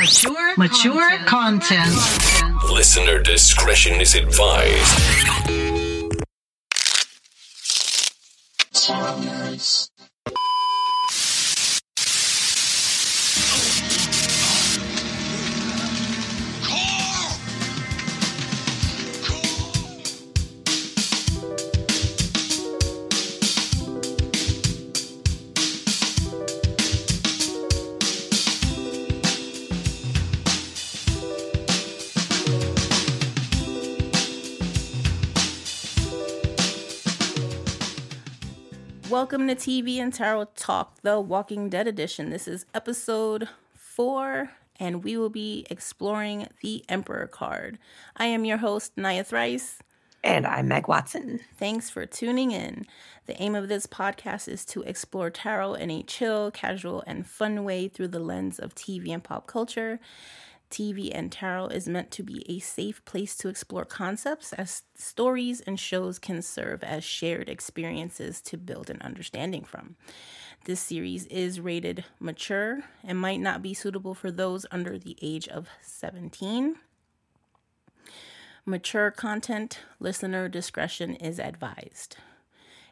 Mature, mature content. content. Listener discretion is advised. Welcome to TV and Tarot Talk, the Walking Dead edition. This is episode four, and we will be exploring the Emperor card. I am your host, Nya Thryce. And I'm Meg Watson. Thanks for tuning in. The aim of this podcast is to explore tarot in a chill, casual, and fun way through the lens of TV and pop culture. TV and tarot is meant to be a safe place to explore concepts as stories and shows can serve as shared experiences to build an understanding from. This series is rated mature and might not be suitable for those under the age of 17. Mature content, listener discretion is advised.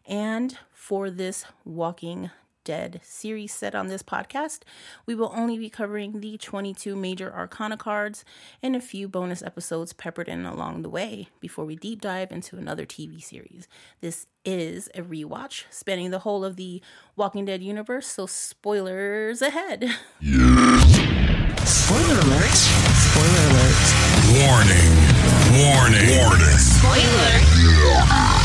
And for this walking Dead series set on this podcast, we will only be covering the 22 major arcana cards and a few bonus episodes peppered in along the way before we deep dive into another TV series. This is a rewatch spanning the whole of the Walking Dead universe, so spoilers ahead. Spoiler alert! Spoiler alert! Warning! Warning! Warning! Spoiler!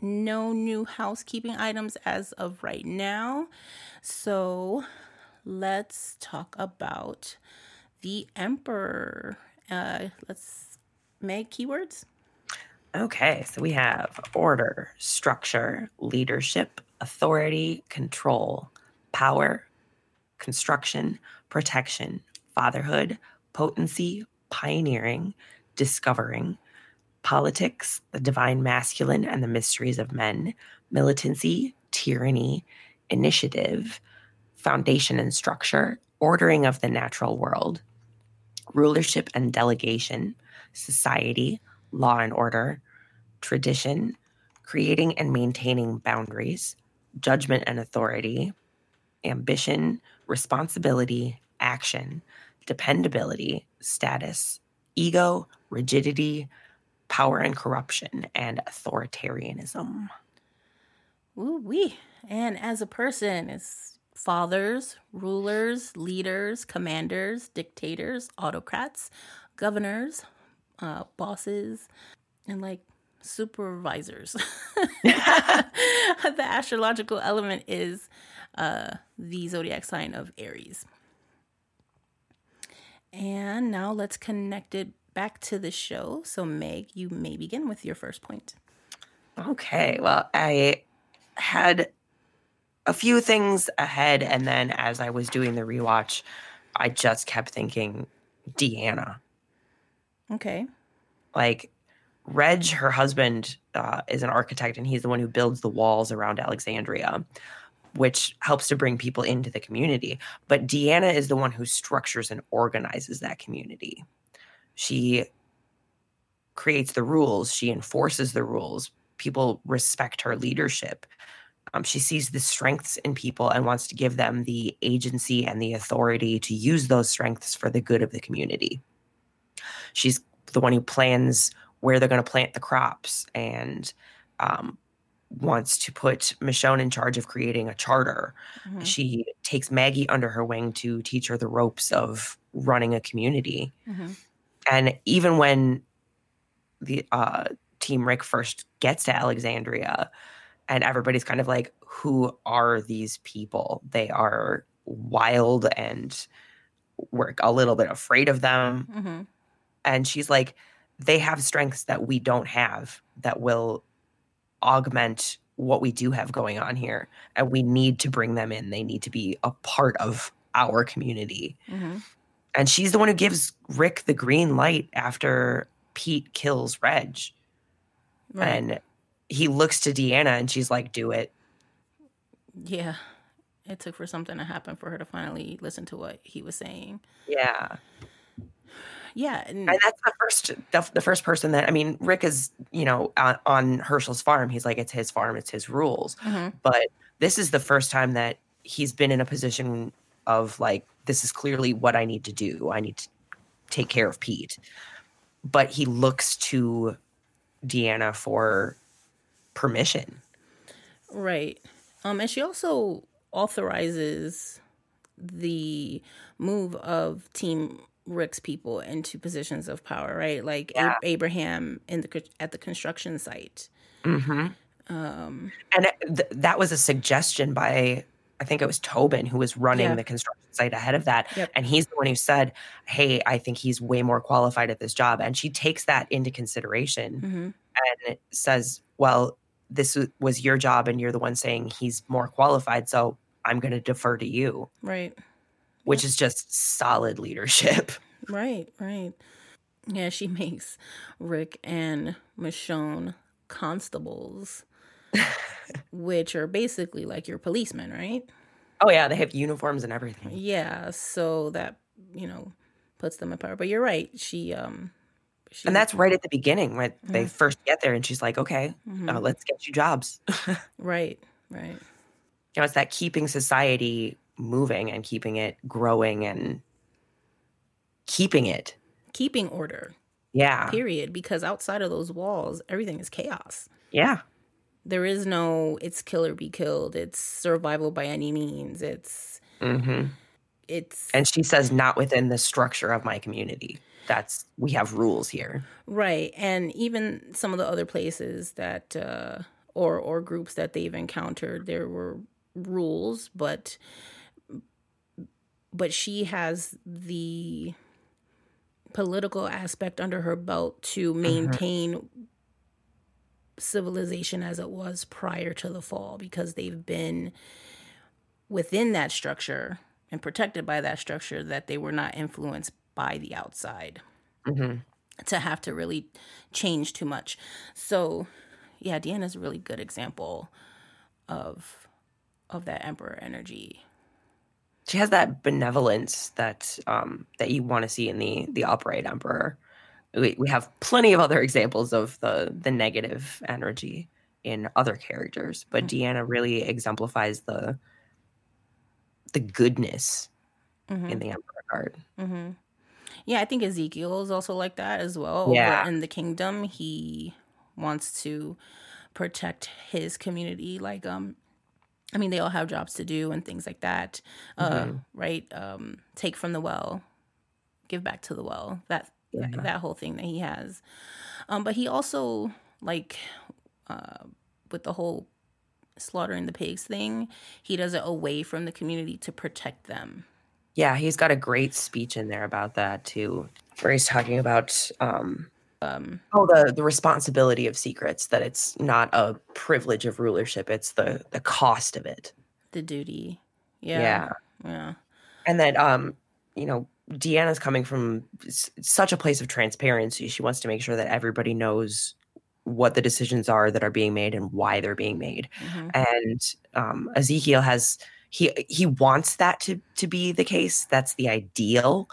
No new housekeeping items as of right now. So let's talk about the Emperor. Uh, let's make keywords. Okay, so we have order, structure, leadership, authority, control, power, construction, protection, fatherhood, potency, pioneering, discovering, politics, the divine masculine and the mysteries of men, militancy, tyranny, initiative, foundation and structure, ordering of the natural world, rulership and delegation, society, law and order, tradition, creating and maintaining boundaries, judgment and authority, ambition, responsibility, action, dependability, status, ego, rigidity, power and corruption and authoritarianism. Ooh wee. And as a person, it's fathers, rulers, leaders, commanders, dictators, autocrats, governors, uh, bosses, and like supervisors. the astrological element is uh, the zodiac sign of Aries. And now let's connect it back to the show. So, Meg, you may begin with your first point. Okay. Well, I had a few things ahead, and then as I was doing the rewatch, I just kept thinking Deanna. Okay. Like, Reg, her husband, uh, is an architect, and he's the one who builds the walls around Alexandria, which helps to bring people into the community. But Deanna is the one who structures and organizes that community. She creates the rules, she enforces the rules. People respect her leadership. Um, she sees the strengths in people and wants to give them the agency and the authority to use those strengths for the good of the community. She's the one who plans where they're going to plant the crops and um, wants to put Michonne in charge of creating a charter. Mm-hmm. She takes Maggie under her wing to teach her the ropes of running a community. Mm-hmm. And even when the uh, team Rick first gets to Alexandria, and everybody's kind of like, who are these people? They are wild and we're a little bit afraid of them. Mm-hmm. And she's like, they have strengths that we don't have that will augment what we do have going on here. And we need to bring them in. They need to be a part of our community. Mm-hmm and she's the one who gives Rick the green light after Pete kills Reg. Right. And he looks to Deanna and she's like, "Do it." Yeah. It took for something to happen for her to finally listen to what he was saying. Yeah. Yeah, and, And that's the first the, the first person that I mean, Rick is, you know, on, on Hershel's farm. He's like, it's his farm, it's his rules. Mhm. But this is the first time that he's been in a position of like, this is clearly what I need to do. I need to take care of Pete. But he looks to Deanna for permission. right. Um, and she also authorizes the move of Team Rick's people into positions of power, right? Like Yeah. A- Abraham in the at the construction site. Mm-hmm. Um, And it- th- that was a suggestion by, I think it was Tobin who was running Yeah. the construction site ahead of that. Yep. And he's the one who said, Hey, I think he's way more qualified at this job. And she takes that into consideration mhm. and says, Well, this was your job, and you're the one saying he's more qualified. So I'm going to defer to you, Right. which is just solid leadership. Right, right. Yeah, she makes Rick and Michonne constables, which are basically like your policemen, right? Oh, yeah. They have uniforms and everything. Yeah, so that, you know, puts them in power. But you're right. She um she And that's right at the beginning when they Mhm. first get there. And she's like, Okay, Mhm. uh, let's get you jobs. right, right. you know, it's that keeping society moving and keeping it growing and keeping it. Keeping order, Yeah. period. Because outside of those walls, everything is chaos. Yeah. There is no it's kill or be killed. It's survival by any means. It's hmm it's And she says, not within the structure of my community. That's, we have rules here. Right. And even some of the other places that uh or or groups that they've encountered, there were rules, but but she has the political aspect under her belt to maintain civilization as it was prior to the fall because they've been within that structure and protected by that structure that they were not influenced by the outside hmm to have to really change too much. So, yeah, Deanna's a really good example of of that emperor energy. She has that benevolence that, um, that you want to see in the, the upright emperor. We, we have plenty of other examples of the, the negative energy in other characters, but Deanna really exemplifies the, the goodness Mhm. in the emperor card. hmm Yeah, I think Ezekiel is also like that as well. Yeah. Over in the kingdom, he wants to protect his community. Like, um, I mean, they all have jobs to do and things like that, uh, Mhm. right? Um, take from the well, give back to the well. That Yeah. that, whole thing that he has. Um, but he also like uh, with the whole slaughtering the pigs thing, he does it away from the community to protect them. Yeah, he's got a great speech in there about that too, where he's talking about um, Um, oh the the responsibility of secrets that it's not a privilege of rulership; it's the the cost of it. the duty. Yeah, Yeah. Yeah. and that um, you know, Deanna's coming from s- such a place of transparency. She wants to make sure that everybody knows what the decisions are that are being made and why they're being made. Mhm. and um, Ezekiel has he he wants that to to be the case. That's the ideal,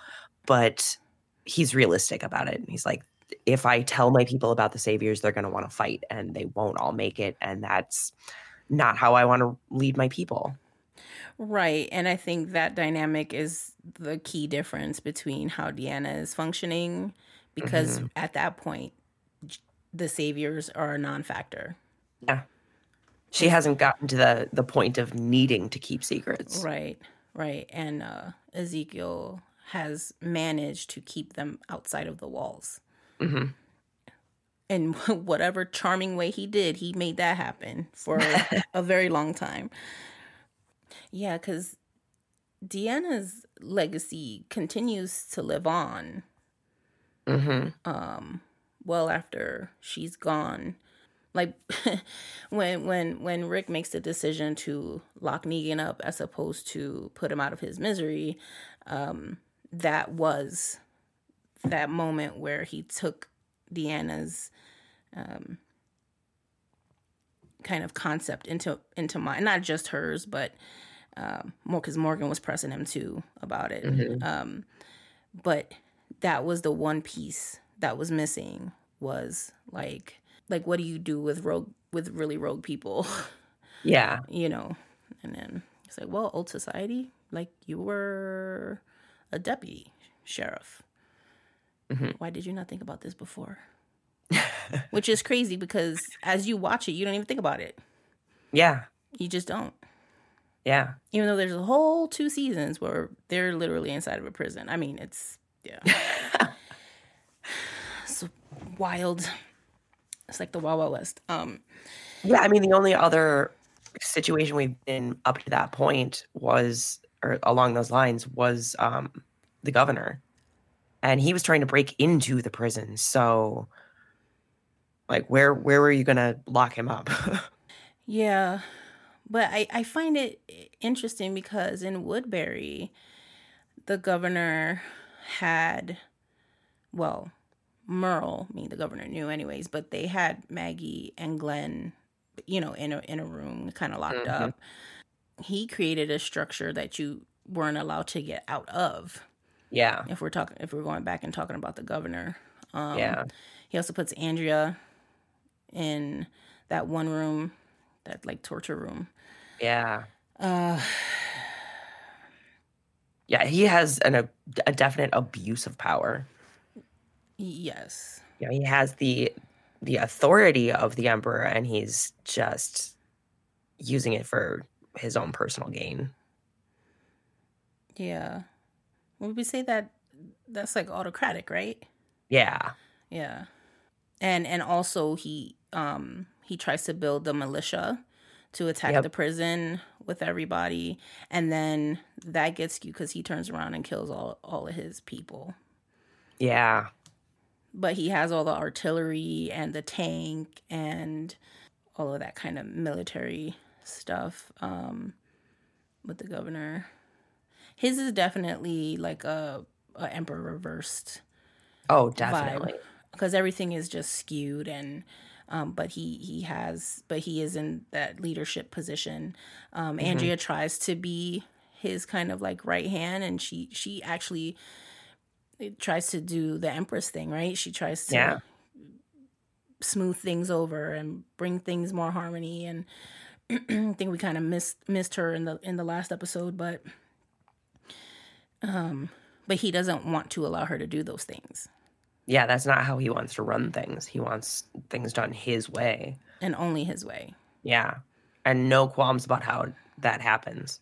but he's realistic about it. And he's like, if I tell my people about the saviors, they're going to want to fight, and they won't all make it, and that's not how I want to lead my people. Right. And I think that dynamic is the key difference between how Deanna is functioning because Mm-hmm. at that point, the saviors are a non factor. Yeah. She hasn't gotten to the the point of needing to keep secrets. Right. Right. And uh, Ezekiel has managed to keep them outside of the walls. hmm In whatever charming way he did, he made that happen for a very long time. Yeah, because Deanna's legacy continues to live on. hmm um well after she's gone. Like when when when rick makes the decision to lock negan up as opposed to put him out of his misery um that was that moment where he took deanna's um kind of concept into into mind. Not just hers but Um, more because Morgan was pressing him too about it. Mhm. Um, but that was the one piece that was missing was like like what do you do with rogue with really rogue people, Yeah. you know? And then it's like, well, old society, like you were a deputy sheriff. Mhm. Why did you not think about this before? Which is crazy because as you watch it, you don't even think about it. Yeah. You just don't. Yeah. Even though there's a whole two seasons where they're literally inside of a prison. I mean, it's yeah. it's wild. It's like the Wild West. Um, Yeah, I mean, the only other situation we've been up to that point was, or along those lines, was um, the governor, and he was trying to break into the prison. So, like, where where were you gonna lock him up? yeah, but I I find it interesting because in Woodbury, the governor had, well, Merle, I mean the governor knew anyways, but they had Maggie and Glenn, you know, in a in a room, kind of locked Mhm. up. He created a structure that you weren't allowed to get out of. yeah, If we're talking, if we're going back and talking about the governor, um, yeah, He also puts Andrea in that one room, that like torture room. Yeah, Uh, yeah. He has an a, a definite abuse of power. yes. Know, he has the the authority of the emperor, and he's just using it for his own personal gain. Yeah. Would we say that that's like autocratic, right? Yeah, Yeah. And and also he um he tries to build the militia to attack Yep. the prison with everybody and then that gets you cuz he turns around and kills all all of his people. yeah. But he has all the artillery and the tank and all of that kind of military stuff um with the governor. His is definitely like a, a emperor reversed Oh, definitely. because everything is just skewed and um, but he he has but he is in that leadership position. Um, andrea tries to be his kind of like right hand and she she actually tries to do the empress thing right? She tries to Yeah. smooth things over and bring things more harmony and I think we kind of missed missed her in the in the last episode but um but he doesn't want to allow her to do those things Yeah, that's not how he wants to run things. He wants things done his way. and only his way Yeah. And no qualms about how that happens.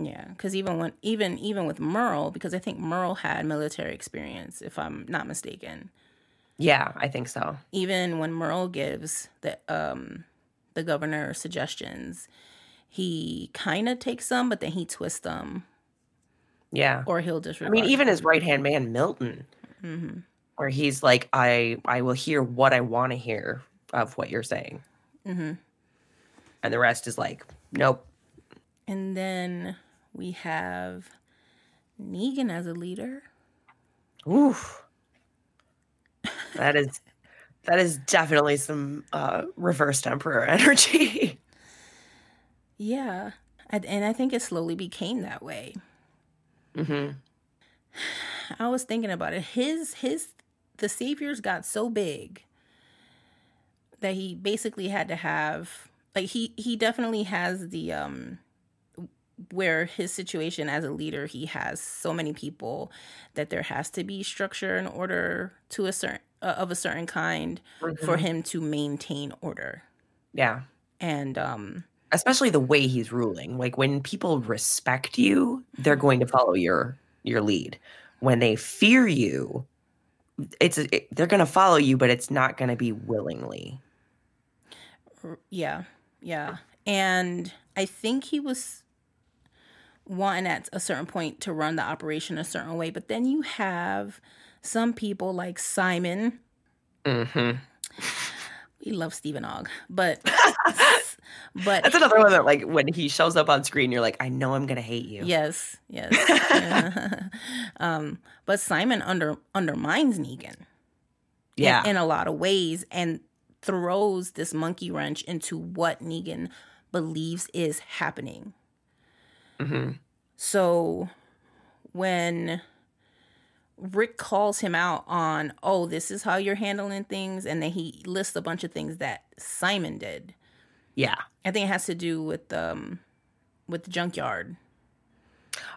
Yeah, because even when even even with Merle, because I think Merle had military experience, if I'm not mistaken. Yeah, I think so. Even when Merle gives the um the governor suggestions, he kind of takes them, but then he twists them, Yeah. or he'll just. I mean, even his right hand man, Milton, hmm where he's like, I I will hear what I want to hear of what you're saying. hmm And the rest is like, nope. And then we have Negan as a leader. Oof. That is that is definitely some uh reversed emperor energy. Yeah, and, and I think it slowly became that way. hmm I was thinking about it. His his the saviors got so big that he basically had to have like he he definitely has the um where his situation as a leader he has so many people that there has to be structure and order to a certain uh, of a certain kind for him to maintain order. Yeah. and um especially the way he's ruling. Like when people respect you they're going to follow your your lead when they fear you it's it, they're going to follow you but it's not going to be willingly Yeah, yeah. And I think he was wanting at a certain point to run the operation a certain way, but then you have some people like Simon. hmm We loves Steven Ogg, but but that's another one that like when he shows up on screen you're like i know i'm to hate you yes, yes. Yeah. um, but Simon under undermines Negan. in- yeah in, a lot of ways and throws this monkey wrench into what Negan believes is happening. hmm So when Rick calls him out on, oh, this is how you're handling things, and then he lists a bunch of things that Simon did. Yeah. I think it has to do with um with the junkyard.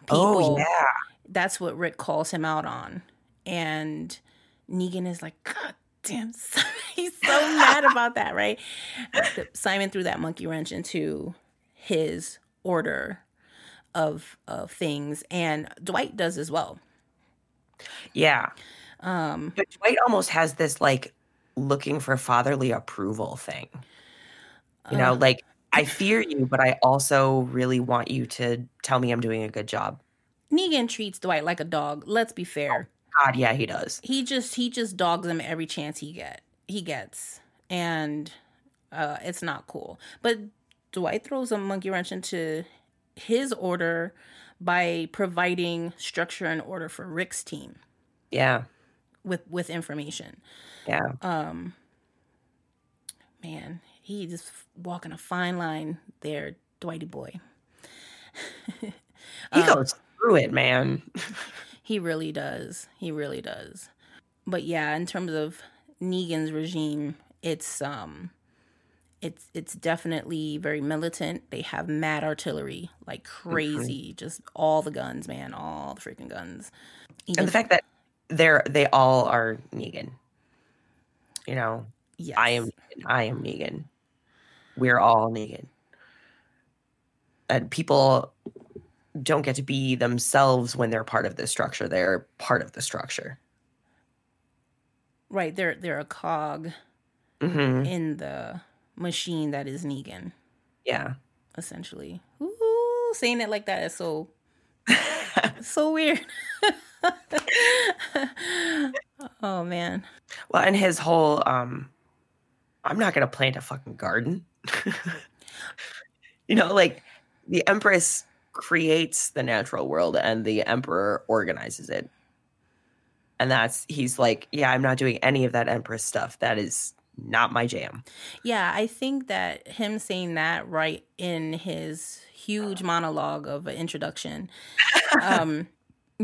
Oh People. yeah. That's what Rick calls him out on. And Negan is like, God damn, he's so mad about that, right? Simon threw that monkey wrench into his order of of things, and Dwight does as well. Yeah. Um, But Dwight almost has this like looking for fatherly approval thing. You know, Uh. like I fear you, but I also really want you to tell me I'm doing a good job. Negan treats Dwight like a dog. Let's be fair. God, yeah, he does. He just he just dogs him every chance he get he gets, and uh, it's not cool. But Dwight throws a monkey wrench into his order by providing structure and order for Rick's team Yeah. with with information. Yeah. Um, man, he just walking a fine line there, Dwighty boy. He Um, goes through it, man. He really does. He really does. But yeah, in terms of Negan's regime, it's um it's it's definitely very militant. They have mad artillery, like crazy, just all the guns, man, all the freaking guns. And the fact that they're they all are Negan. You know, yes. I am I am Negan. We're all Negan. And people don't get to be themselves when they're part of the structure. They're part of the structure. right. They're they're a cog hmm in the machine that is Negan, Yeah. essentially. Ooh, saying it like that is so so weird. oh man. Well, and his whole um I'm not gonna plant a fucking garden. you know, like the Empress creates the natural world and the Emperor organizes it. And that's he's like, Yeah, I'm not doing any of that Empress stuff. That is not my jam. Yeah, I think that him saying that right in his huge monologue of an introduction um,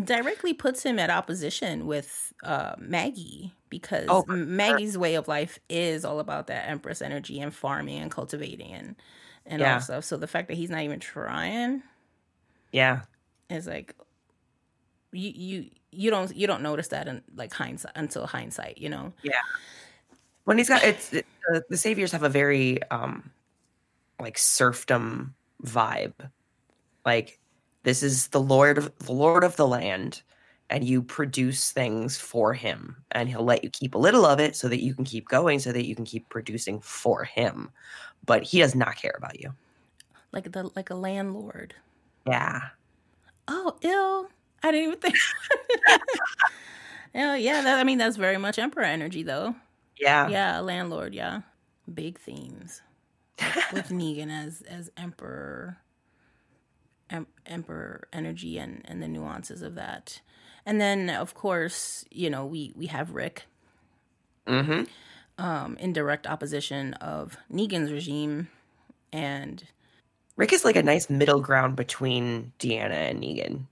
directly puts him at opposition with uh, Maggie because Oh, for sure. Maggie's way of life is all about that Empress energy and farming and cultivating and and all Yeah. that stuff. So the fact that he's not even trying Yeah. is like you you you don't you don't notice that in like hindsight until hindsight, you know. When he's got it's it, uh, the saviors have a very um like serfdom vibe. Like this is the lord of the lord of the land and you produce things for him and he'll let you keep a little of it so that you can keep going so that you can keep producing for him. But he does not care about you. Like the like a landlord. Yeah. Oh, ill. I didn't even think. yeah, yeah. That, I mean, that's very much emperor energy, though. Yeah. Yeah, landlord. Yeah, big themes with Negan as as emperor, em- emperor energy, and and the nuances of that. And then, of course, you know, we we have Rick hmm um, in direct opposition of Negan's regime, and Rick is like a nice middle ground between Deanna and Negan.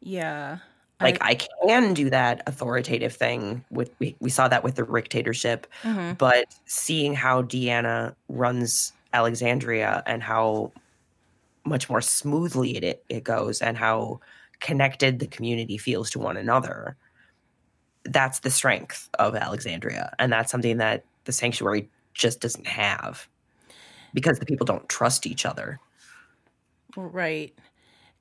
yeah, Like I, can do that authoritative thing with we, we saw that with the dictatorship, mhm. but seeing how Deanna runs Alexandria and how much more smoothly it, it it goes and how connected the community feels to one another that's the strength of Alexandria and that's something that the sanctuary just doesn't have because the people don't trust each other Right.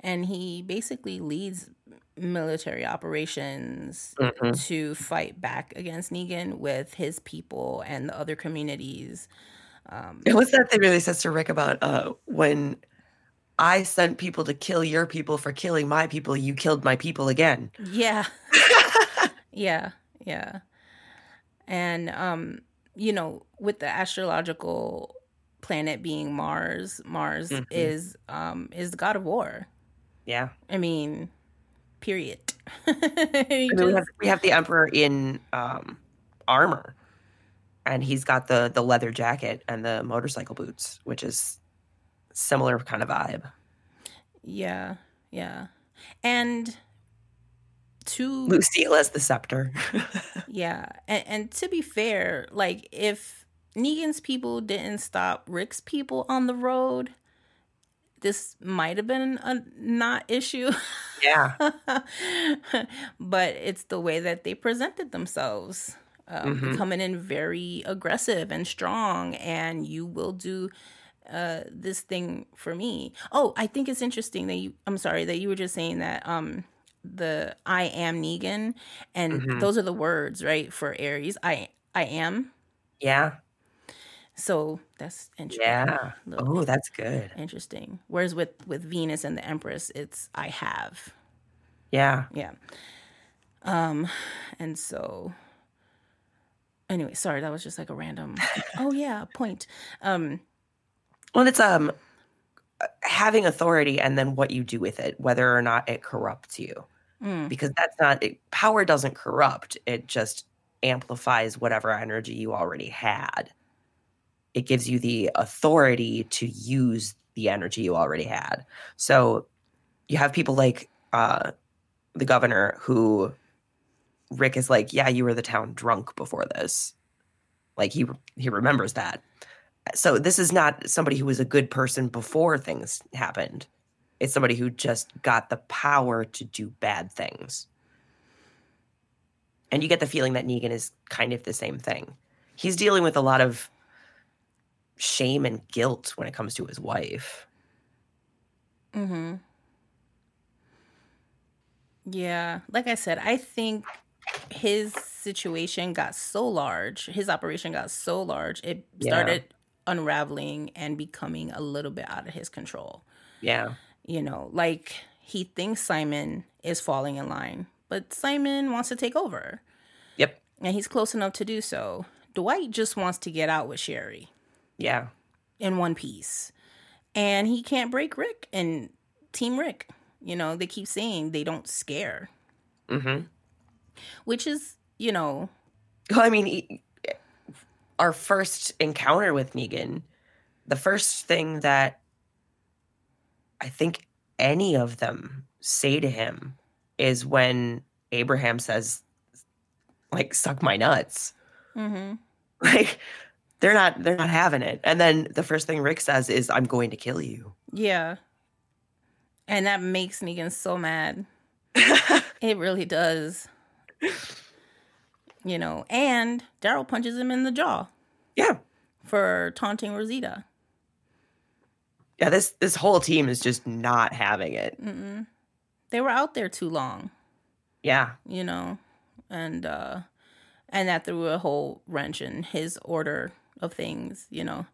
And he basically leads military operations Mhm. to fight back against Negan with his people and the other communities. Um, What's that they really says to Rick about uh, when I sent people to kill your people for killing my people, you killed my people again. yeah. yeah. Yeah. And, um, you know, with the astrological planet being Mars, Mars Mhm. is um is the god of war. Yeah. I mean, period. He I mean, we, have, we have the emperor in um, armor, and he's got the the leather jacket and the motorcycle boots, which is similar kind of vibe. Yeah, yeah. And to Lucille as the scepter. yeah, and, and to be fair, like if Negan's people didn't stop Rick's people on the road, this might have been a not issue. yeah. but it's the way that they presented themselves. Um, Mhm. coming in very aggressive and strong, and you will do uh, this thing for me. Oh, I think it's interesting that you. I'm sorry that you were just saying that. Um, the I am Negan, and Mhm. those are the words right for Aries. I I am. Yeah. So that's interesting. Yeah. Oh, that's good. interesting. Whereas with with Venus and the Empress, it's I have. Yeah. Yeah. Um, and so anyway, sorry, that was just like a random oh yeah, point. Um, Well, it's um having authority and then what you do with it, whether or not it corrupts you. mm, Because that's not it, power doesn't corrupt. It just amplifies whatever energy you already had. It gives you the authority to use the energy you already had. So you have people like uh the governor who Rick is like, "Yeah, you were the town drunk before this." Like he he remembers that. So this is not somebody who was a good person before things happened. It's somebody who just got the power to do bad things. And you get the feeling that Negan is kind of the same thing. He's dealing with a lot of shame and guilt when it comes to his wife. mm-hmm. Yeah, like I said, I think his situation got so large, his operation got so large, it Yeah. started unraveling and becoming a little bit out of his control. Yeah. you know, like he thinks Simon is falling in line, but Simon wants to take over Yep. and he's close enough to do so. Dwight just wants to get out with Sherry Yeah. in one piece. And he can't break Rick and Team Rick. You know, they keep saying they don't scare, hmm which is, you know, Well, I mean, he- our first encounter with Negan, the first thing that I think any of them say to him is when Abraham says, like, suck my nuts. hmm Like, they're not they're not having it. And then the first thing Rick says is, I'm going to kill you. yeah. And that makes Negan so mad. It really does. You know, and Daryl punches him in the jaw yeah. for taunting Rosita. Yeah, this this whole team is just not having it. Mm-mm. They were out there too long, Yeah. you know, and uh, and that threw a whole wrench in his order of things, you know.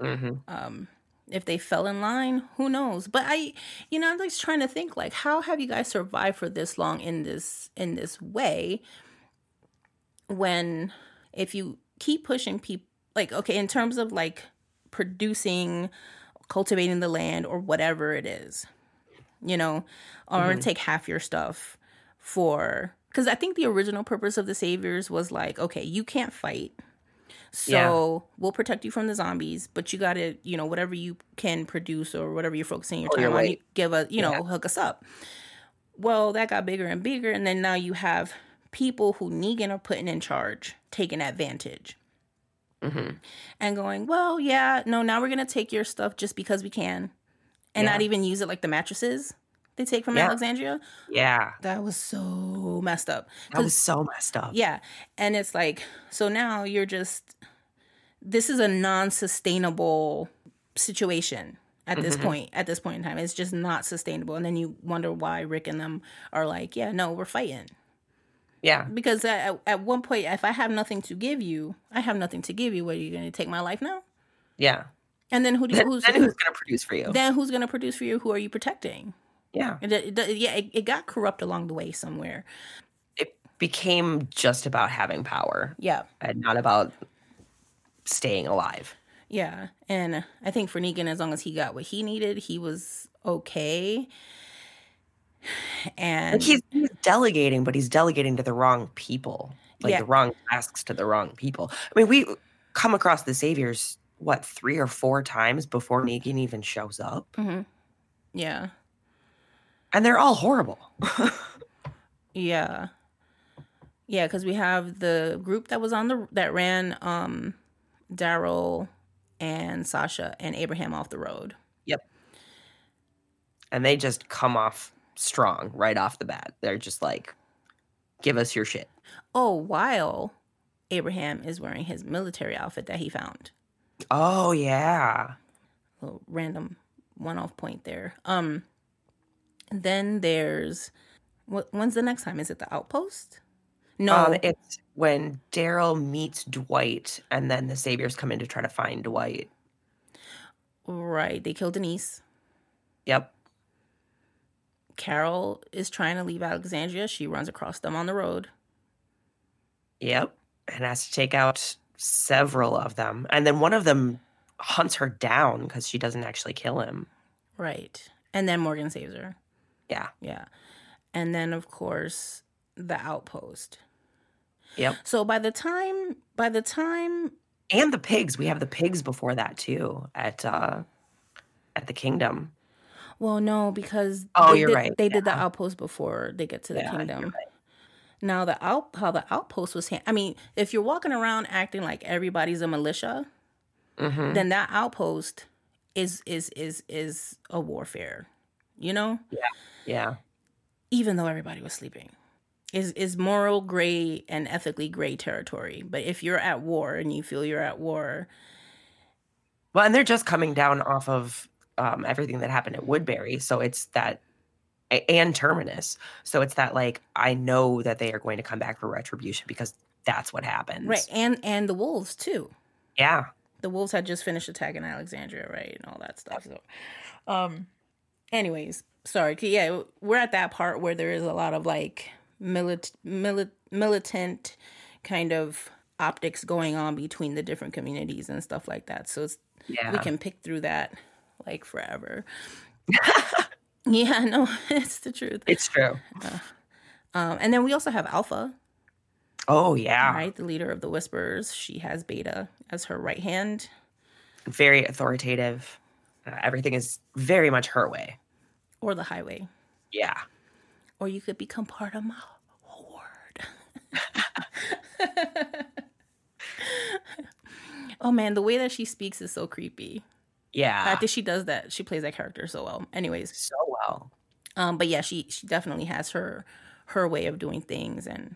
hmm Um, if they fell in line, who knows? But I, you know, I'm just trying to think like, how have you guys survived for this long in this in this way? When if you keep pushing people, like okay, in terms of like producing, cultivating the land or whatever it is, you know, or Mhm. take half your stuff for because I think the original purpose of the saviors was like, okay, you can't fight. So we'll protect you from the zombies, but you gotta, you know, whatever you can produce or whatever you're focusing your your time on, you give us, you know, Yeah. hook us up. Well, that got bigger and bigger, and then now you have people who Negan are putting in charge, taking advantage. Hmm and going, well, yeah, no, now we're gonna take your stuff just because we can, and not even use it like the mattresses they take from Yeah. Alexandria. Yeah. That was so messed up. That was so messed up. Yeah. And it's like, so now you're just, this is a non sustainable situation at this Mhm. point. At this point in time, it's just not sustainable. And then you wonder why Rick and them are like, yeah, no, we're fighting. Yeah. Because at, at one point, if I have nothing to give you, I have nothing to give you. What are you going to take my life now? Yeah. And then who do Then, who's, then who's going to produce for you? then who's going to produce for you? Who are you protecting? Yeah. It, it, yeah, it, it got corrupt along the way somewhere. It became just about having power Yeah. and not about staying alive. Yeah, and I think for Negan, as long as he got what he needed, he was okay. And Like he's, he's delegating, but he's delegating to the wrong people, like Yeah. the wrong tasks to the wrong people. I mean, we come across the saviors what three or four times before Negan even shows up. Mhm. yeah, And they're all horrible. Yeah. Yeah, because we have the group that was on the that ran um Daryl and Sasha and Abraham off the road. Yep. And they just come off strong right off the bat. They're just like, give us your shit. Oh, while Abraham is wearing his military outfit that he found. Oh, yeah. little random one off point there. Um then there's what when's the next time? Is it the outpost? No. Um, it's when Daryl meets Dwight and then the Saviors come in to try to find Dwight. right. They kill Denise. Yep. Carol is trying to leave Alexandria. She runs across them on the road. Yep. And has to take out several of them. And then one of them hunts her down because she doesn't actually kill him. Right. And then Morgan saves her. Yeah. Yeah. And then of course the outpost. Yep. So by the time by the time And the pigs. We have the pigs before that too at uh at the kingdom. well no because Oh, they you're did, right, they did the outpost before they get to the Yeah, kingdom. right. Now the out how the outpost was hand- I mean if you're walking around acting like everybody's a militia Mhm. then that outpost is is is is a warfare. You know? Yeah. Even though everybody was sleeping is is moral gray and ethically gray territory but if you're at war and you feel you're at war Well, and they're just coming down off of um, everything that happened at Woodbury. So it's that, and Terminus. So it's that, like, I know that they are going to come back for retribution because that's what happens. right and and the wolves too Yeah. the wolves had just finished attacking alexandria right and all that stuff so um anyways sorry. yeah we're at that part where there is a lot of like milit- milit- militant kind of optics going on between the different communities and stuff like that so it's Yeah. we can pick through that like forever. yeah, no, it's the truth. It's true. Um, and then we also have Alpha, Oh, yeah. right? The leader of the Whisperers. She has Beta as her right hand. Very authoritative. Uh, everything is very much her way. Or the highway. Yeah. Or you could become part of my horde. oh man, the way that she speaks is so creepy. Yeah. I think she does that. She plays that character so well. Anyways, so well. um, but yeah, she she definitely has her her way of doing things, and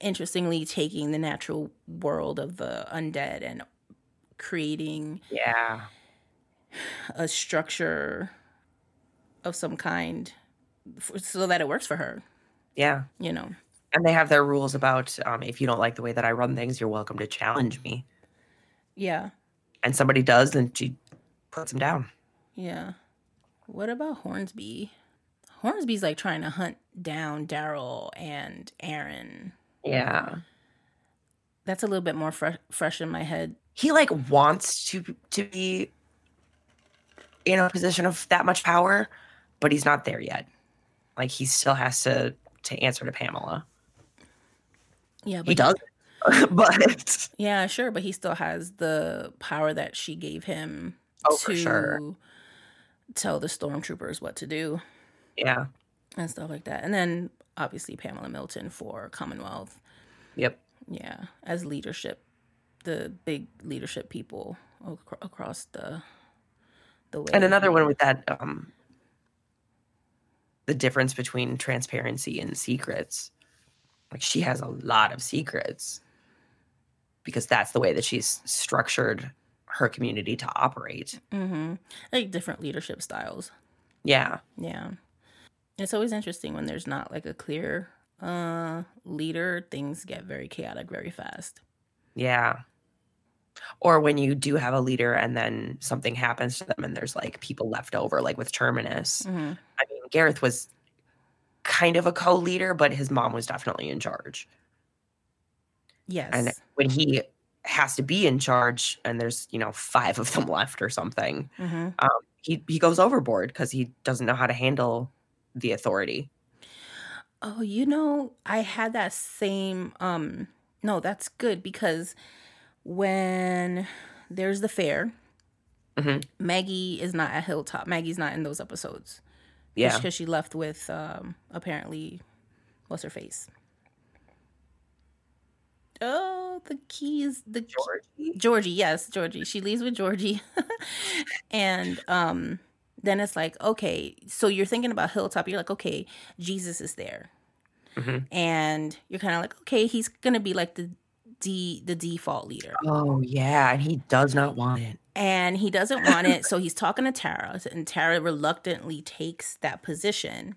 interestingly, taking the natural world of the undead and creating Yeah. a structure of some kind f so that it works for her. Yeah. You know. And they have their rules about um, if you don't like the way that I run things, you're welcome to challenge me. Yeah. And somebody does, then she puts them down. Yeah. What about Hornsby? Hornsby's like trying to hunt down Daryl and Aaron. Yeah. That's a little bit more fresh fresh in my head. He like wants to to be in a position of that much power, but he's not there yet. Like he still has to to answer to Pamela. Yeah, but He does, but Yeah, sure, but he still has the power that she gave him Oh, to sure. tell the stormtroopers what to do yeah. and stuff like that. And then obviously Pamela Milton for Commonwealth. Yep. Yeah, as leadership, the big leadership people ac- across the the way. And another one with that um the difference between transparency and secrets. Like she has a lot of secrets because that's the way that she's structured her community to operate. Mm-hmm. like different leadership styles. Yeah. Yeah, it's always interesting when there's not like a clear uh leader. Things get very chaotic very fast. Yeah. Or when you do have a leader and then something happens to them and there's like people left over, like with Terminus. hmm I mean, Gareth was kind of a co leader, but his mom was definitely in charge. Yes. And when he has to be in charge and there's, you know, five of them left or something, hmm um, he, he goes overboard because he doesn't know how to handle the authority. Oh, you know, I had that same um no, that's good because when there's the fair, Mhm. Maggie is not at Hilltop. Maggie's not in those episodes. Yeah. because she left with um apparently what's her face oh the keys the Georgie. Georgie, yes, Georgie. She leaves with Georgie. and um then it's like, okay, so you're thinking about Hilltop, you're like, okay, Jesus is there. Mhm. And you're kind of like, okay, he's gonna be like the D the default leader. Oh yeah, and he does not want it. And he doesn't want it, so he's talking to Tara, and Tara reluctantly takes that position.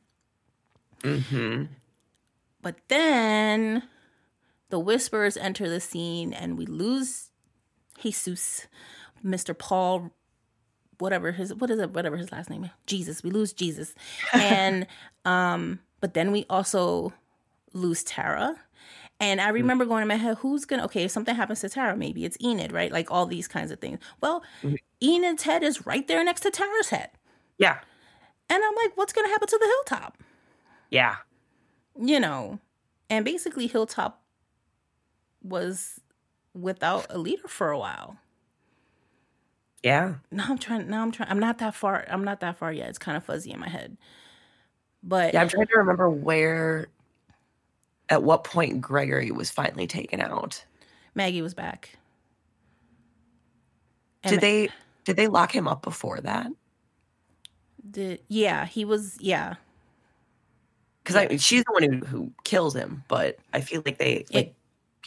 hmm But then the whispers enter the scene and we lose Jesus, Mr. Paul, whatever his what is it, whatever his last name is. Jesus. We lose Jesus. And um, but then we also lose Tara. And I remember going in my head, who's gonna okay, if something happens to Tara, maybe it's Enid, right? Like all these kinds of things. Well, Mhm. Enid's head is right there next to Tara's head. Yeah. And I'm like, what's gonna happen to the hilltop? Yeah. you know, and basically Hilltop was without a leader for a while. Yeah. Now I'm trying. Now I'm trying. I'm not that far. I'm not that far yet. It's kind of fuzzy in my head. But Yeah. I'm trying to remember where, at what point Gregory was finally taken out. Maggie was back. And Did they did they lock him up before that? Did yeah, he was yeah. Because I she's the one who, who kills him, but I feel like they like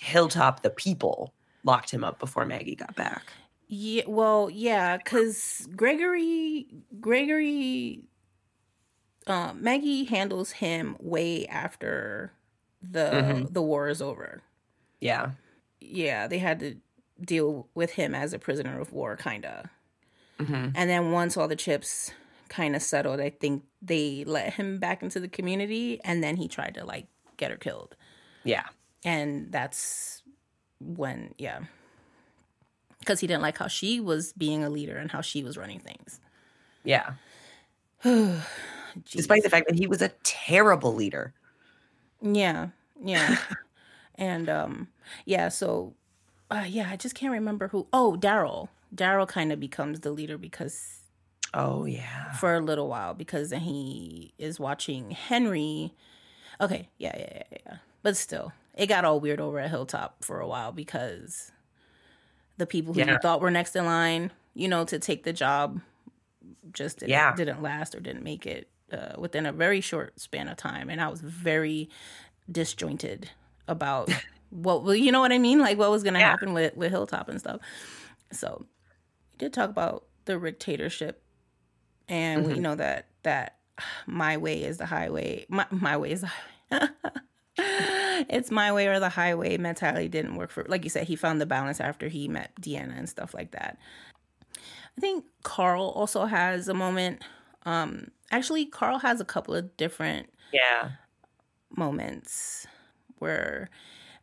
Hilltop, the people locked him up before Maggie got back. Yeah, well, yeah, because Gregory, Gregory, um, Maggie handles him way after the Mhm. the war is over. Yeah. yeah, they had to deal with him as a prisoner of war, kind of. hmm And then once all the chips kind of settled, I think they let him back into the community, and then he tried to like get her killed, Yeah. and that's when yeah, because he didn't like how she was being a leader and how she was running things. Yeah. Despite the fact that he was a terrible leader. Yeah, yeah. and um yeah, so uh yeah, I just can't remember who. Oh, Daryl. Daryl kind of becomes the leader because Oh yeah. for a little while because he is watching Henry. Okay, yeah, yeah, yeah, yeah. But still, it got all weird over at Hilltop for a while because the people who you thought were next in line, you know, to take the job just didn't, Yeah. didn't last or didn't make it uh, within a very short span of time. And I was very disjointed about what, well, you know what I mean? Like what was going to Yeah. happen with, with Hilltop and stuff. So we did talk about the dictatorship and we Mhm. know that that my way is the highway my, my way is the highway. it's my way or the highway mentality didn't work for like you said he found the balance after he met deanna and stuff like that i think carl also has a moment um actually carl has a couple of different Yeah. moments where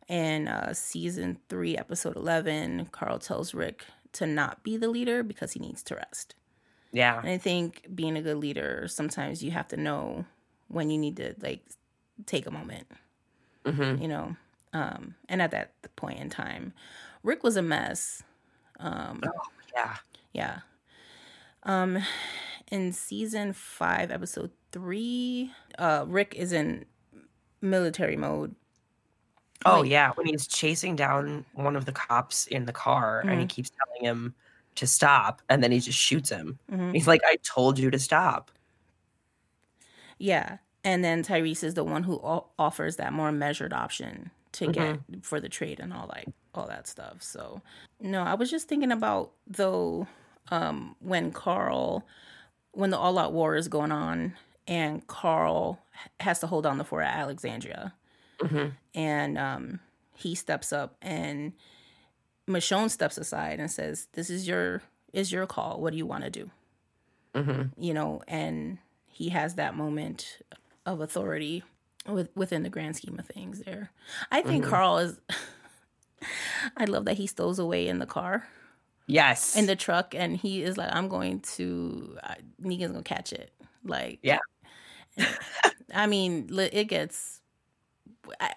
in uh, season three episode 11 carl tells rick to not be the leader because he needs to rest Yeah. and I think being a good leader, sometimes you have to know when you need to like take a moment, hmm you know. Um, and at that point in time, Rick was a mess. Um, Yeah. yeah. Um, in season five, episode three, uh, Rick is in military mode. Oh Like- yeah. When he's chasing down one of the cops in the car and he Mhm. keeps telling him to stop and then he just shoots him. Mhm. He's like, I told you to stop. Yeah. And then Tyrese is the one who o- offers that more measured option to get for the trade and all like all that stuff. So no, I was just thinking about though um when Carl when the all out war is going on and Carl has to hold on the fort at Alexandria hmm and um he steps up and Michonne steps aside and says, This is your is your call. What do you want to do? hmm you know, and he has that moment of authority with, within the grand scheme of things there. I think Mhm. Carl is I love that he stows away in the car, Yes. in the truck, and he is like, I'm going to, uh, Negan's gonna catch it. Like, Yeah. I mean, it gets,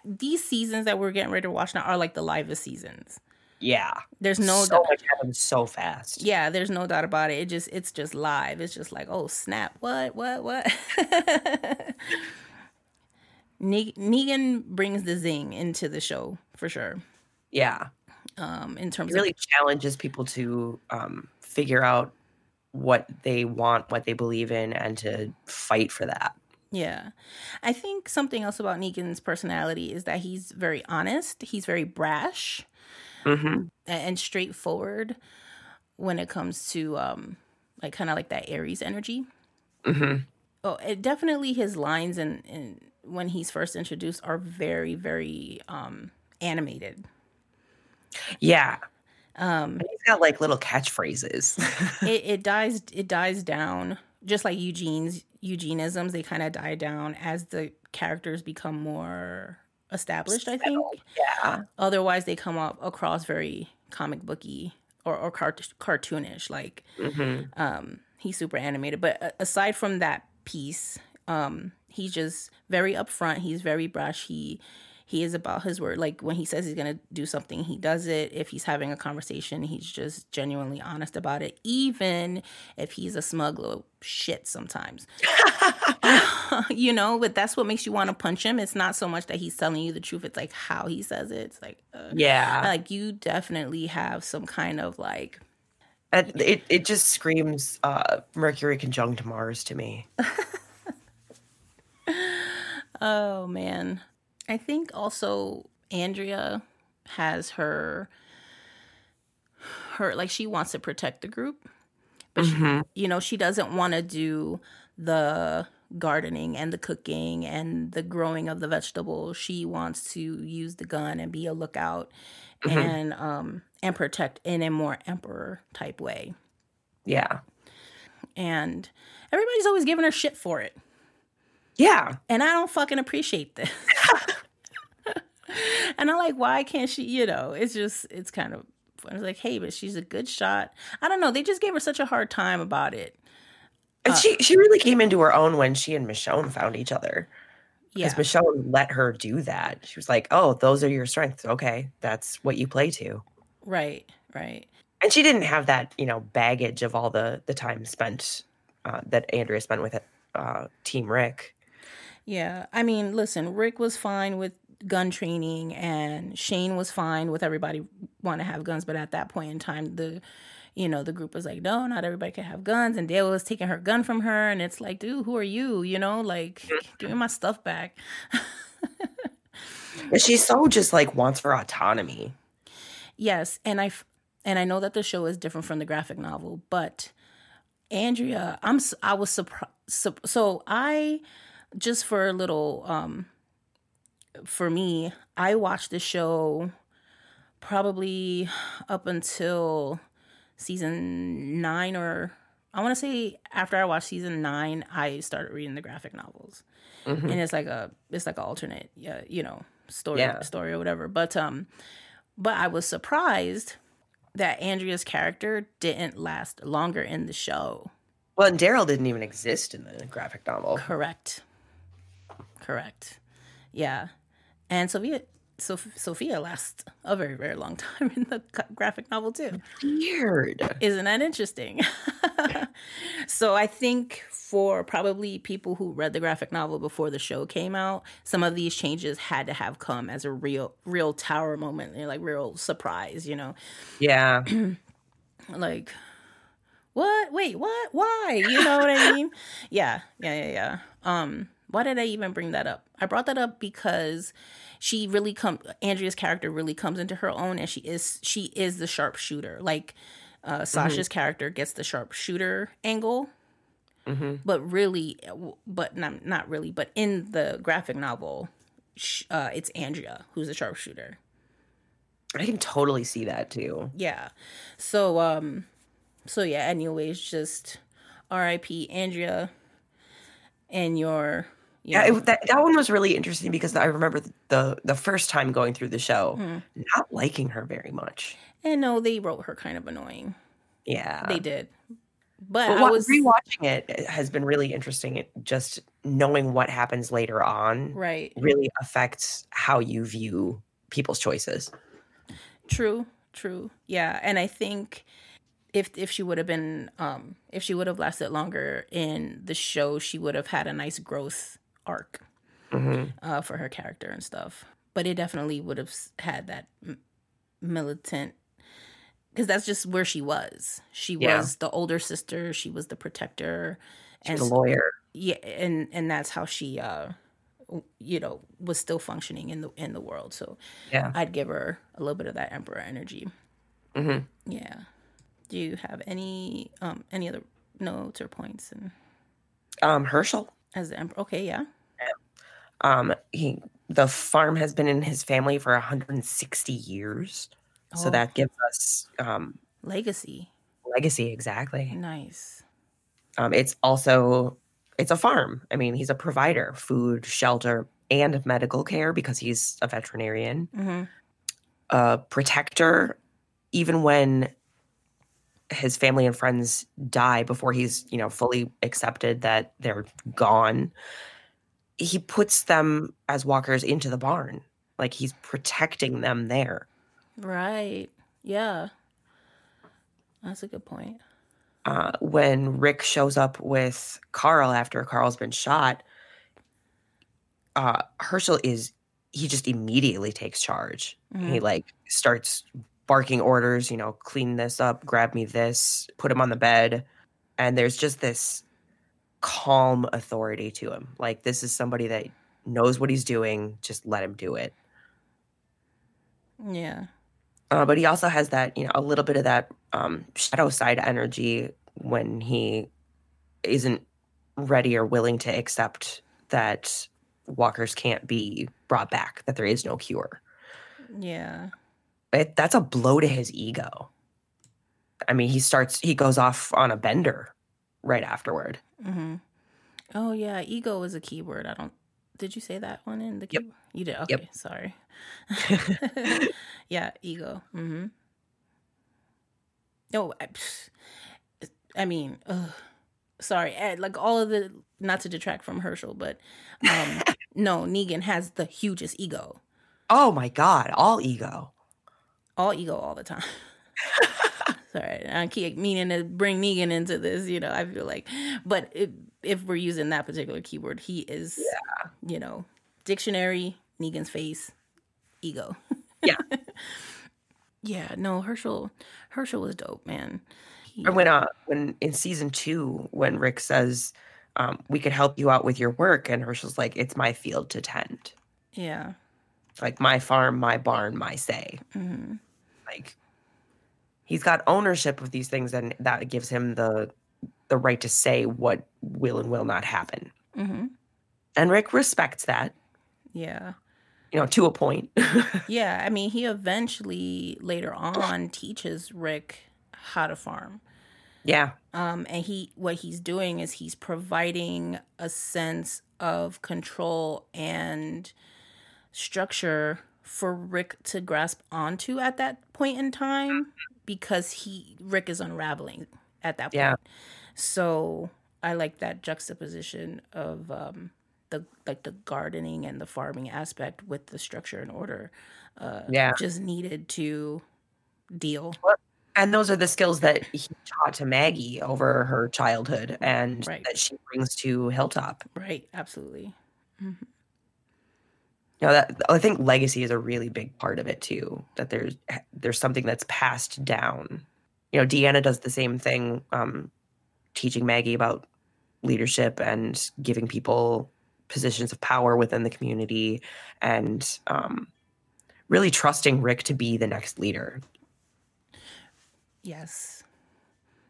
these seasons that we're getting ready to watch now are like the livest seasons. Yeah. There's no so doubt. much happens so fast. Yeah, there's no doubt about it. It just it's just live. It's just like, oh snap, what, what, what? Ne- Negan brings the zing into the show for sure. Yeah. Um, in terms It really of challenges people to um, figure out what they want, what they believe in, and to fight for that. yeah, I think something else about Negan's personality is that he's very honest. He's very brash hmm and straightforward when it comes to um, like kind of like that Aries energy. Mm-hmm. Oh, it definitely his lines and and when he's first introduced are very very um animated. Yeah. Um, he's got like little catchphrases. it, it dies it dies down just like Eugene's Eugenisms they kind of die down as the characters become more established, I think. yeah. Otherwise they come up across very comic booky or or cart- cartoonish like hmm um he's super animated but aside from that piece um he's just very upfront he's very brash he he is about his word like when he says he's gonna do something he does it if he's having a conversation he's just genuinely honest about it even if he's a smug little shit sometimes you know but that's what makes you want to punch him it's not so much that he's telling you the truth it's like how he says it it's like uh, Yeah. like you definitely have some kind of like And it, it just screams uh, Mercury conjunct Mars to me. Oh man. I think also Andrea has her her like she wants to protect the group. But she, you know, she doesn't want to do the gardening and the cooking and the growing of the vegetables. She wants to use the gun and be a lookout and um and protect in a more emperor type way. Yeah. And everybody's always giving her shit for it. Yeah. and I don't fucking appreciate this. and I'm like, why can't she? You know, it's just, it's kind of, I was like, hey, but she's a good shot. I don't know. They just gave her such a hard time about it. And she she really came into her own when she and Michonne found each other. Yeah, Because Michonne let her do that. She was like, "Oh, those are your strengths. Okay, that's what you play to." right, right. And she didn't have that, you know, baggage of all the the time spent uh, that Andrea spent with uh, Team Rick. Yeah, I mean, listen, Rick was fine with gun training, and Shane was fine with everybody want to have guns. But at that point in time, the you know the group was like, no, not everybody can have guns, and Dale was taking her gun from her, and it's like, dude, who are you? You know, like, mm-hmm. give me my stuff back. She's so just like wants her autonomy. Yes, and I and I know that the show is different from the graphic novel, but Andrea, I'm I was surprised. So I just for a little um for me, I watched the show probably up until season 9 or I want to say after I watched season 9, I started reading the graphic novels. Mhm. And it's like a it's like an alternate, yeah, you know, story Yeah. story or whatever. But um but I was surprised that Andrea's character didn't last longer in the show. Well, and Daryl didn't even exist in the graphic novel. Correct. Correct. Yeah. And Sophia Soph- Sophia lasts a very very long time in the graphic novel too. Weird. Isn't that interesting? so I think for probably people who read the graphic novel before the show came out, some of these changes had to have come as a real real tower moment, like real surprise, you know. Yeah. Like what? Wait, what? Why? You know what I mean? Yeah, yeah, yeah, yeah. Um, why did I even bring that up? I brought that up because she really come Andrea's character really comes into her own and she is she is the sharpshooter. Like uh Sasha's character gets the sharpshooter angle, hmm but really but not not really, but in the graphic novel uh it's Andrea who's the sharpshooter. I can totally see that too. Yeah. So um so yeah, anyways, just R.I.P. Andrea and your you Yeah, it, that that one was really interesting because I remember the the first time going through the show, Mhm. not liking her very much. and no, they wrote her kind of annoying. Yeah, They did. But But I was rewatching it it has been really interesting. It, just knowing what happens later on right. really affects how you view people's choices. True, true. Yeah, and I think if if she would have been um if she would have lasted longer in the show, she would have had a nice growth arc uh, for her character and stuff. But it definitely would have had that m- militant because that's just where she was. She Yeah. was the older sister. She was the protector, and The lawyer. yeah, and and that's how she uh you know was still functioning in the in the world. So Yeah. I'd give her a little bit of that emperor energy. hmm Yeah. Do you have any um any other notes or points and Um, Hershel. As the emperor? Okay, yeah. Um, he the farm has been in his family for 160 years, so Oh. that gives us um Legacy. legacy exactly. Nice. Um, it's also it's a farm. I mean, he's a provider, food, shelter, and medical care because he's a veterinarian. hmm A protector, even when his family and friends die before he's you know fully accepted that they're gone he puts them as walkers into the barn like he's protecting them there Right. Yeah. That's a good point. uh, when rick shows up with carl after carl's been shot uh, hershel is he just immediately takes charge he like starts barking orders you know clean this up grab me this put him on the bed and there's just this calm authority to him like this is somebody that knows what he's doing just let him do it Yeah. uh, but he also has that you know a little bit of that um, shadow side energy when he isn't ready or willing to accept that walkers can't be brought back that there is no cure Yeah. It, that's a blow to his ego. I mean, he starts, he goes off on a bender right afterward. hmm Oh yeah, ego is a keyword. I don't. Did you say that one in the? Yep. Key- You did. Okay. Yep. Sorry. yeah, ego. Mm-hmm. No, I, I mean, ugh, sorry. eh, Like all of the, not to detract from Hershel, but um, no, Negan has the hugest ego. oh my God, all ego. All ego all the time. Sorry, I keep meaning to bring Negan into this. You know, I feel like, but if, if we're using that particular keyword, he is, you know, dictionary, Negan's face, ego. Yeah. yeah. No, Hershel, Hershel was dope, man. He- Or when, uh, when in season two, when Rick says, um, we could help you out with your work, and Hershel's like, it's my field to tend. yeah. Like my farm, my barn, my say. hmm Like he's got ownership of these things, and that gives him the the right to say what will and will not happen. hmm And Rick respects that, Yeah. you know, to a point. Yeah. I mean, he eventually later on teaches Rick how to farm. yeah. um, and he what he's doing is he's providing a sense of control and structure for Rick to grasp onto at that point in time because he Rick is unraveling at that point. Yeah. So I like that juxtaposition of um, the like the gardening and the farming aspect with the structure and order. Uh, Yeah. just needed to deal. And those are the skills that he taught to Maggie over her childhood and Right. that she brings to Hilltop. Right. Absolutely. You know, that I think legacy is a really big part of it too. That there's there's something that's passed down. You know, Deanna does the same thing, um, teaching Maggie about leadership and giving people positions of power within the community, and um, really trusting Rick to be the next leader. Yes.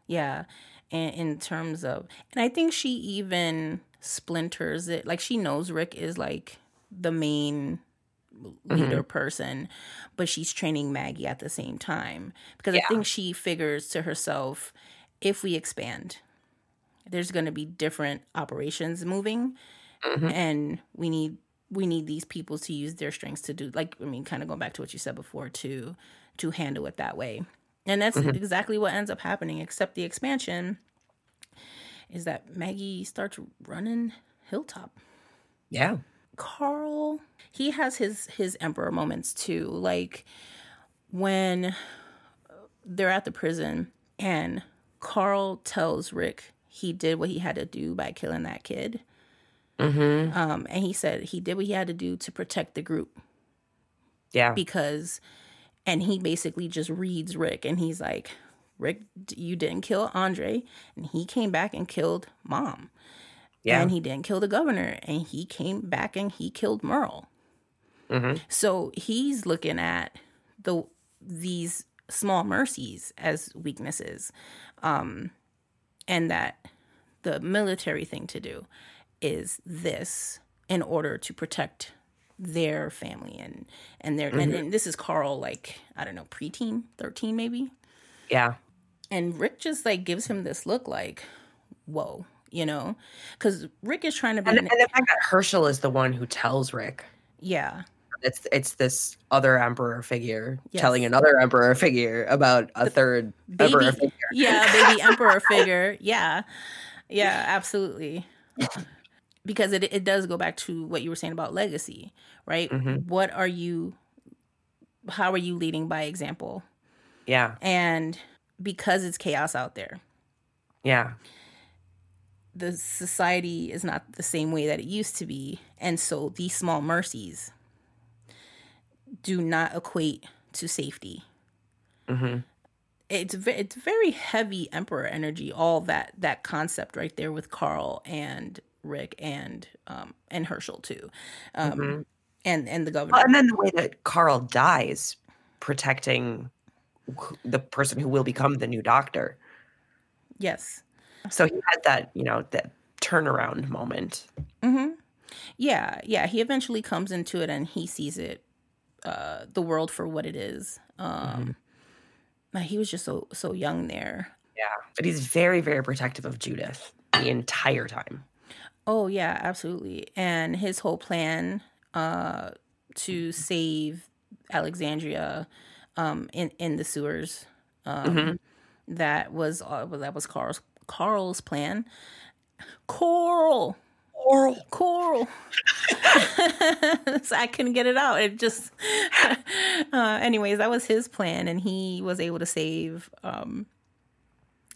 Yeah. And in terms of, and I think she even splinters it. Like she knows Rick is like the main leader person, but she's training Maggie at the same time. Because I think she figures to herself if we expand, there's going to be different operations moving Mhm. and we need we need these people to use their strengths to do like i mean kind of going back to what you said before to to handle it that way. And that's exactly what ends up happening except the expansion is that maggie starts running hilltop. Yeah, carl he has his his emperor moments too like when they're at the prison and Carl tells Rick he did what he had to do by killing that kid. Mm-hmm. Um, and he said he did what he had to do to protect the group Yeah. because, and he basically just reads Rick and he's like, Rick, you didn't kill Andre. And he came back and killed mom. Yeah. And he didn't kill the governor. And he came back and he killed Merle. Mhm. So he's looking at the these small mercies as weaknesses, um, and that the military thing to do is this in order to protect their family and and their and, and this is Carl like I don't know preteen thirteen maybe yeah. and Rick just like gives him this look like whoa you know because Rick is trying to be And, an- and the fact that Hershel is the one who tells Rick yeah it's it's this other emperor figure Yes. telling another emperor figure about a third emperor figure. yeah baby emperor figure yeah yeah absolutely because it, it does go back to what you were saying about legacy right Mhm. what are you how are you leading by example Yeah. and because it's chaos out there Yeah. The society is not the same way that it used to be and so these small mercies do not equate to safety hmm it's it's very heavy emperor energy all that that concept right there with carl and rick and um and hershel too um Mhm. and and the governor and then the way that Carl dies protecting the person who will become the new doctor. yes So he had that, you know, that turnaround moment. hmm yeah yeah he eventually comes into it and he sees it uh the world for what it is um but he was just so so young there Yeah. But he's very, very protective of Judith the entire time. Oh yeah, absolutely. And his whole plan uh to save Alexandria um in in the sewers um that was uh, that was Carl's Carl's plan. Coral. Oral. Coral. so I couldn't get it out. It just uh anyways, that was his plan and he was able to save um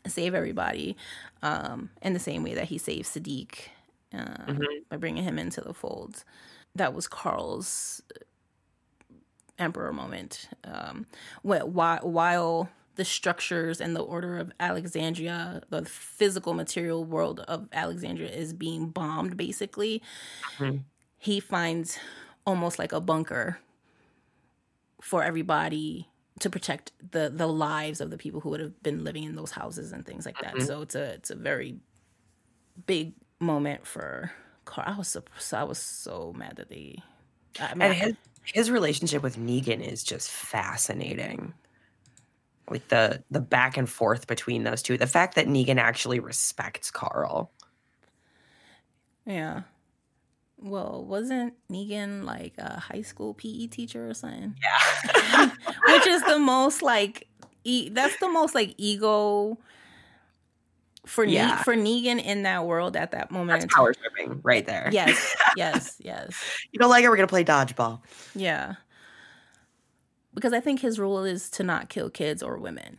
save everybody um in the same way that he saved Siddiq uh, by bringing him into the fold. That was Carl's emperor moment. Um, wh- while, while the structures and the order of Alexandria, the physical material world of Alexandria is being bombed, basically, hmm. he finds almost like a bunker for everybody to protect the the lives of the people who would have been living in those houses and things like that. Hmm. So it's a it's a very big moment for Carl. I was so, so I was so mad that they. I mean, And his his relationship with Negan is just fascinating. Like the the back and forth between those two. The fact that Negan actually respects Carl. yeah. Well, wasn't Negan like a high school PE teacher or something? Yeah. Which is the most like e- that's the most like ego for ne- Yeah. for Negan in that world at that moment. That's power tripping right there. Yes, yes, yes. You don't like it, we're gonna play dodgeball. Yeah. Because I think his rule is to not kill kids or women.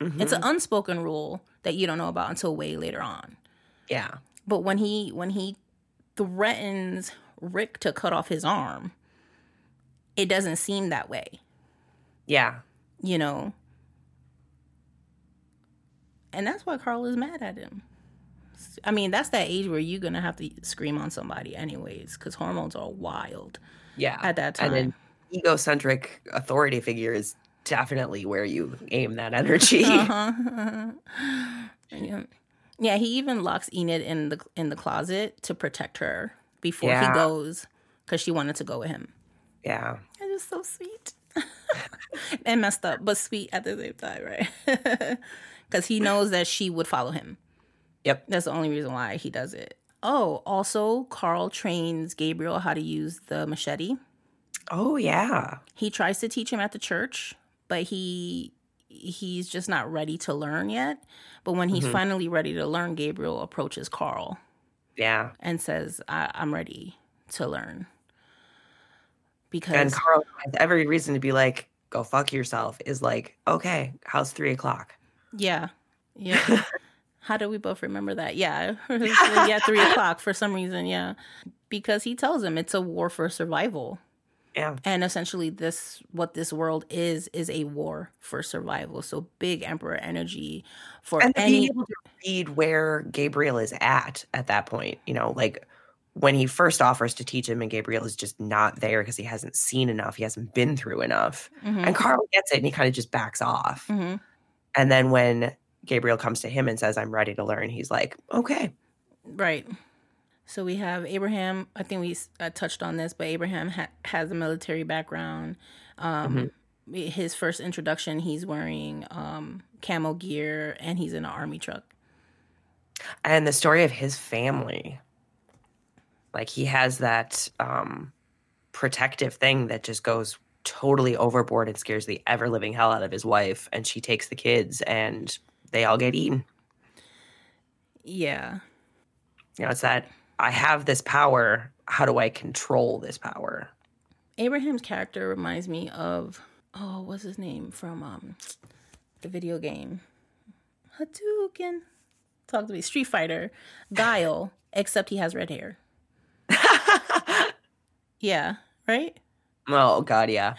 Mm-hmm. It's an unspoken rule that you don't know about until way later on. Yeah. But when he when he threatens Rick to cut off his arm, it doesn't seem that way, Yeah. you know. And that's why Carl is mad at him. I mean, that's that age where you're gonna have to scream on somebody, anyways, because hormones are wild Yeah. at that time. Egocentric authority figure is definitely where you aim that energy. Uh-huh. yeah. yeah, he even locks Enid in the in the closet to protect her before he goes because she wanted to go with him. yeah. It was so sweet and messed up, but sweet at the same time, right? Because he knows that she would follow him. Yep. That's the only reason why he does it. Oh, also, Carl trains Gabriel how to use the machete. Oh yeah. He tries to teach him at the church, but he he's just not ready to learn yet. But when he's mm-hmm. finally ready to learn, Gabriel approaches Carl Yeah. and says, I- "I'm ready to learn." Because And Carl has every reason to be like, go fuck yourself is like, okay, how's three o'clock? Yeah. Yeah. How do we both remember that? Yeah. yeah, three o'clock for some reason. Yeah. Because he tells him it's a war for survival. Yeah. And essentially this what this world is is a war for survival. So big emperor energy for And any being able to read where Gabriel is at at that point, you know, like when he first offers to teach him and Gabriel is just not there because he hasn't seen enough, he hasn't been through enough. Mhm, And Carl gets it and he kind of just backs off. mhm. And then when Gabriel comes to him and says, I'm ready to learn, he's like, okay. Right. So we have Abraham. I think we uh, touched on this, but Abraham ha- has a military background. Um, His first introduction, he's wearing um, camo gear and he's in an army truck. And the story of his family, like he has that um, protective thing that just goes totally overboard and scares the ever living hell out of his wife. And she takes the kids and they all get eaten. Yeah. You know, it's that I have this power. How do I control this power? Abraham's character reminds me of oh, what's his name from um the video game Hadouken. Talk to me, Street Fighter, Guile, except he has red hair. Yeah, right. oh, God, yeah.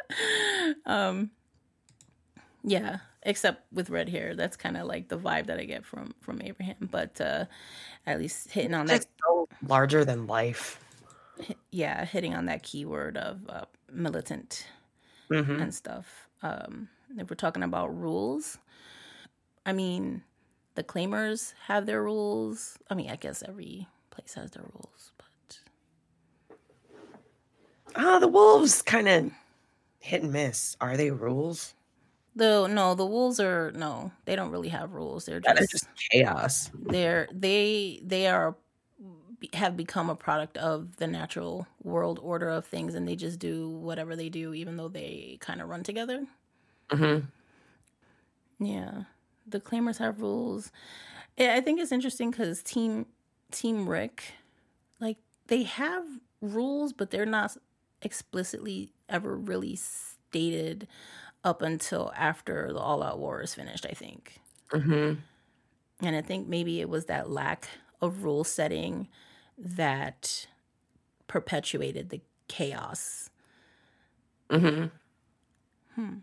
Um, yeah, except with red hair. That's kind of like the vibe that I get from from Abraham. But uh, at least hitting on that, so larger than life. yeah, hitting on that keyword of uh, militant hmm and stuff. Um, if we're talking about rules, I mean, the claimers have their rules. I mean, I guess every place has their rules, but Oh, the wolves kind of hit and miss. Are they rules? The no, the wolves are no, they don't really have rules. They're That is just, just chaos. they're they they are have become a product of the natural world order of things, and they just do whatever they do, even though they kind of run together. hmm Yeah, the claimers have rules. Yeah, I think it's interesting because team Team Rick, like they have rules, but they're not explicitly ever really stated up until after the All Out War is finished. I think, hmm and I think maybe it was that lack of rule setting that perpetuated the chaos. hmm Hmm.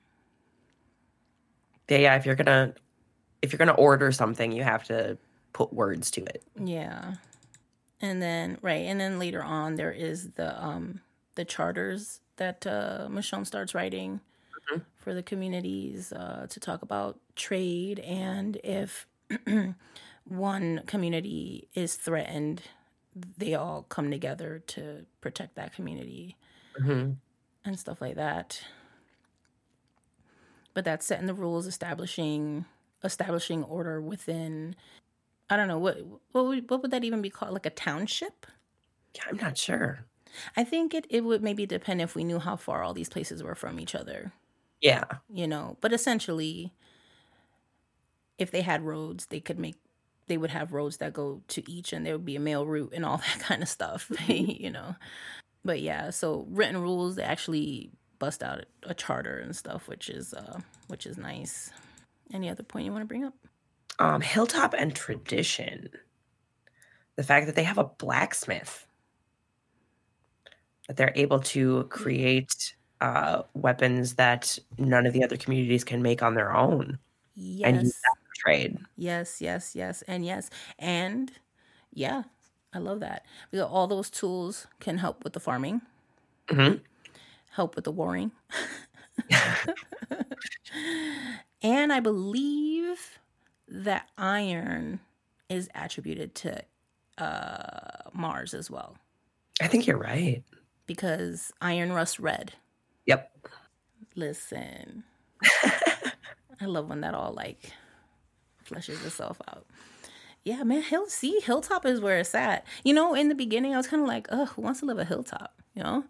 Yeah, yeah. If you're gonna, if you're gonna order something, you have to put words to it. Yeah. And then right, and then later on there is the um the charters that uh Michonne starts writing for the communities uh to talk about trade and if one community is threatened, they all come together to protect that community hmm and stuff like that. But that's setting the rules, establishing establishing order within I don't know what what would what would that even be called? Like a township? Yeah, I'm not sure. I think it, it would maybe depend if we knew how far all these places were from each other, Yeah, you know. But essentially, if they had roads, they could make they would have roads that go to each, and there would be a mail route and all that kind of stuff, you know. But yeah, so written rules they actually bust out a charter and stuff, which is uh which is nice. Any other point you want to bring up? um, hilltop and tradition. The fact that they have a blacksmith, that they're able to create uh, weapons that none of the other communities can make on their own and use Yes. that for trade. Yes, yes, yes, and yes. And yeah, I love that. Because all those tools can help with the farming, Mhm. help with the warring. and I believe that iron is attributed to uh, Mars as well I think you're right. because iron rust red. Yep. Listen, I love when that all like fleshes itself out. Yeah, man, Hill see Hilltop is where it's at. You know, in the beginning, I was kind of like, "Oh, who wants to live a hilltop?" You know,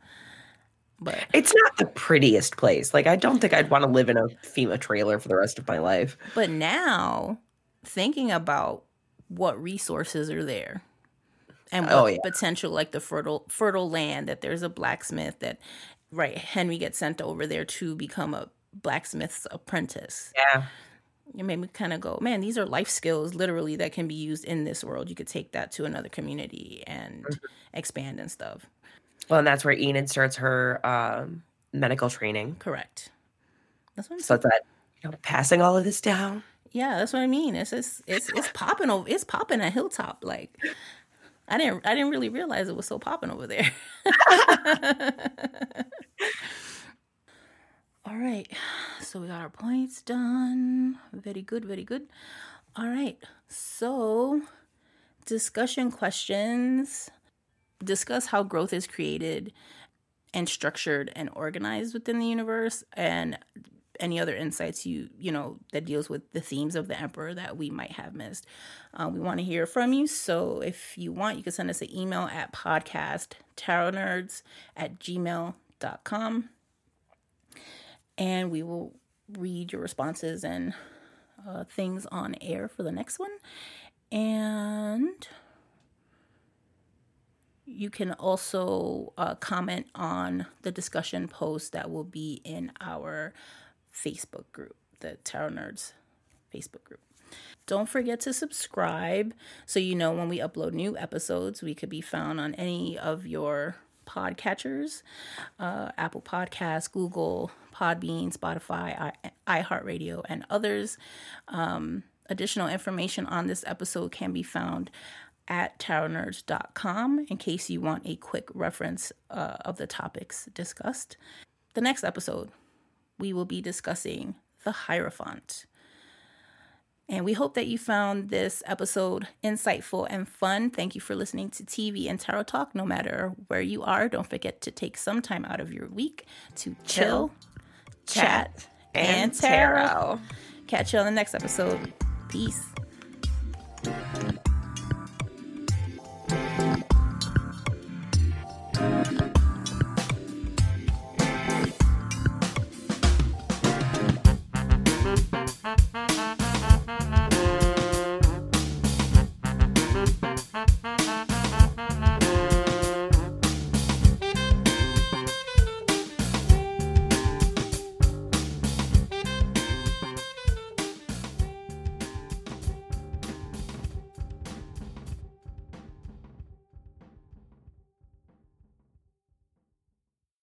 but It's not the prettiest place. Like, I don't think I'd want to live in a FEMA trailer for the rest of my life. but now thinking about what resources are there and what Oh, yeah. potential like the fertile fertile land that there's a blacksmith that right, Henry gets sent over there to become a blacksmith's apprentice. Yeah. It made me kind of go, man, these are life skills literally that can be used in this world. You could take that to another community and Mhm. expand and stuff. Well, and that's where Enid starts her um, medical training. Correct. That's what I'm So that you know, passing all of this down. Yeah, that's what I mean. It's just it's it's popping over. It's popping a Hilltop. Like I didn't I didn't really realize it was so popping over there. All right, so we got our points done. Very good, very good. All right, so discussion questions. Discuss how growth is created and structured and organized within the universe, and any other insights you you know that deals with the themes of the emperor that we might have missed. Uh, we want to hear from you so if you want you can send us an email at podcast tarot nerds at gmail.com and we will read your responses and uh, things on air for the next one. And you can also uh, comment on the discussion post that will be in our Facebook group, the Tarot Nerds Facebook group. Don't forget to subscribe so you know when we upload new episodes. We could be found on any of your podcatchers uh, Apple Podcasts, Google, Podbean, Spotify, I- iHeartRadio, and others. Um, additional information on this episode can be found at tarotnerds.com in case you want a quick reference uh, of the topics discussed. The next episode, we will be discussing the Hierophant. And we hope that you found this episode insightful and fun. Thank you for listening to TV and Tarot Talk. No matter where you are, don't forget to take some time out of your week to chill, chill chat, chat, and tarot. Catch you on the next episode. Peace.